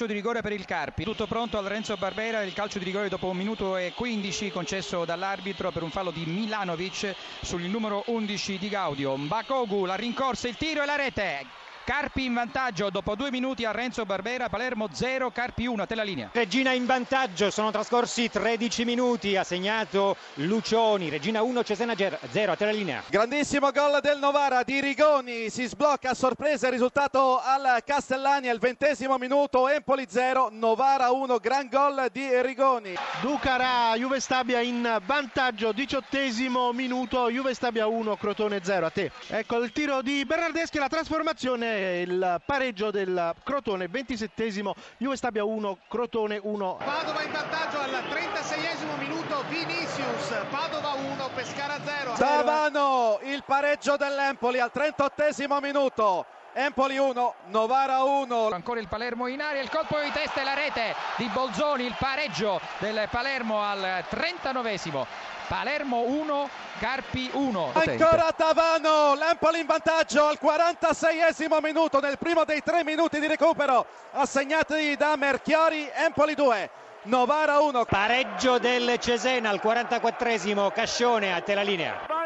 calcio di rigore per il Carpi. Tutto pronto al Renzo Barbera, il calcio di rigore dopo un minuto e 15 concesso dall'arbitro per un fallo di Milanovic sul numero 11 di Gaudio. Bakogu, la rincorsa, il tiro e la rete. Carpi in vantaggio dopo due minuti a Renzo Barbera, Palermo 0, Carpi 1, a te la linea. Regina in vantaggio, sono trascorsi 13 minuti, ha segnato Lucioni, Regina 1, Cesena 0, a te la linea. Grandissimo gol del Novara di Rigoni, si sblocca a sorpresa il risultato al Castellani al ventesimo minuto, Empoli 0, Novara 1, gran gol di Rigoni. Ducarà, Juve Stabia in vantaggio, diciottesimo minuto, Juve Stabia 1, Crotone 0, a te. Ecco il tiro di Bernardeschi, la trasformazione il pareggio del Crotone, 27esimo, Juve Stabia 1, Crotone 1. Padova in vantaggio al 36esimo minuto, Vinicius, Padova 1, Pescara 0. Savano, il pareggio dell'Empoli al 38esimo minuto. Empoli 1, Novara 1. Ancora il Palermo in aria, il colpo di testa e la rete di Bolzoni, il pareggio del Palermo al 39esimo. Palermo 1, Carpi 1. Ancora Tavano, l'Empoli in vantaggio al 46esimo minuto, nel primo dei tre minuti di recupero, assegnati da Merchiori, Empoli 2. Novara 1. Pareggio del Cesena al 44esimo, Cascione a te la linea.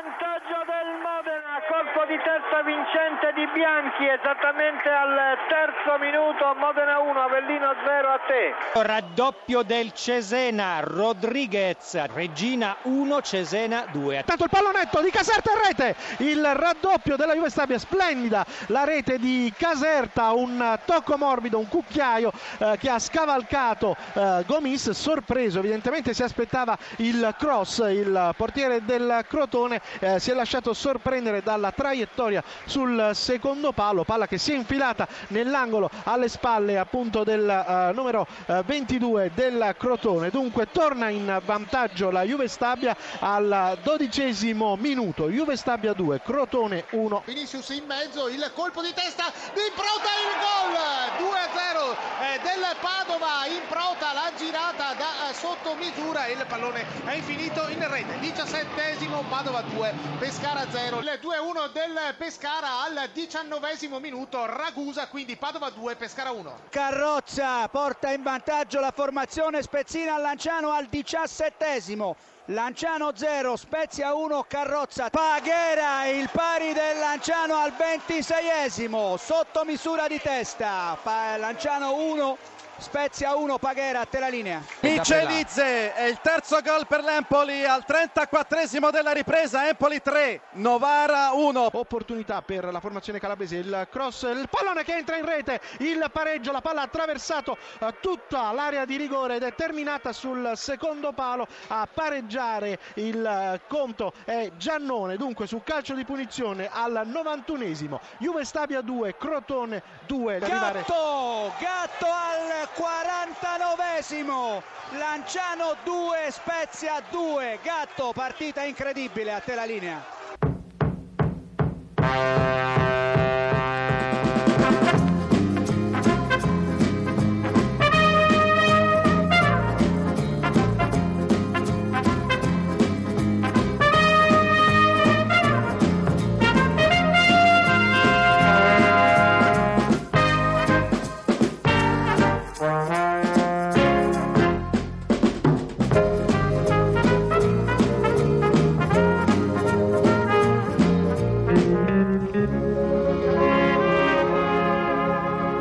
Colpo di testa vincente di Bianchi esattamente al terzo minuto, Modena 1, Avellino 0 a te. Raddoppio del Cesena, Rodriguez, Regina 1, Cesena 2. Tanto il pallonetto di Caserta in rete, il raddoppio della Juve Stabia, splendida la rete di Caserta, un tocco morbido, un cucchiaio eh, che ha scavalcato eh, Gomis, sorpreso, evidentemente si aspettava il cross, il portiere del Crotone eh, si è lasciato sorprendere dalla traiettoria sul secondo palo, palla che si è infilata nell'angolo alle spalle appunto del eh, numero 22 del Crotone, dunque torna in vantaggio la Juve Stabia al dodicesimo minuto, Juve Stabia 2, Crotone 1. Vinicius in mezzo, il colpo di testa di Prota, il gol 2-0 eh, del Padova, in Prota la girata da eh, sotto misura, il pallone è finito in rete, 17esimo Padova 2, Pescara 0, il 2-1 del Pescara al 19esimo minuto, Ragusa, quindi Padova 2, Pescara 1. Carrozza porta in vantaggio la formazione Spezzina Lanciano al diciassettesimo. Lanciano 0, Spezia 1, Carrozza. Paghera il pari del Lanciano al 26esimo, sotto misura di testa. Lanciano 1, Spezia 1, Paghera, a te la linea. Michelizze è il terzo gol per l'Empoli al 34esimo della ripresa, Empoli 3, Novara 1. Opportunità per la formazione calabrese, il cross, il pallone che entra in rete, il pareggio, la palla ha attraversato eh, tutta l'area di rigore ed è terminata sul secondo palo a pareggiare il eh, conto è Giannone, dunque su calcio di punizione al 91esimo, Juve Stabia 2, Crotone 2. Gatto, Gatto al 49esimo, Lanciano 2, Spezia 2, Gatto, partita incredibile, a te la linea.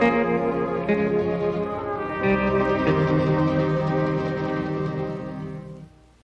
thank you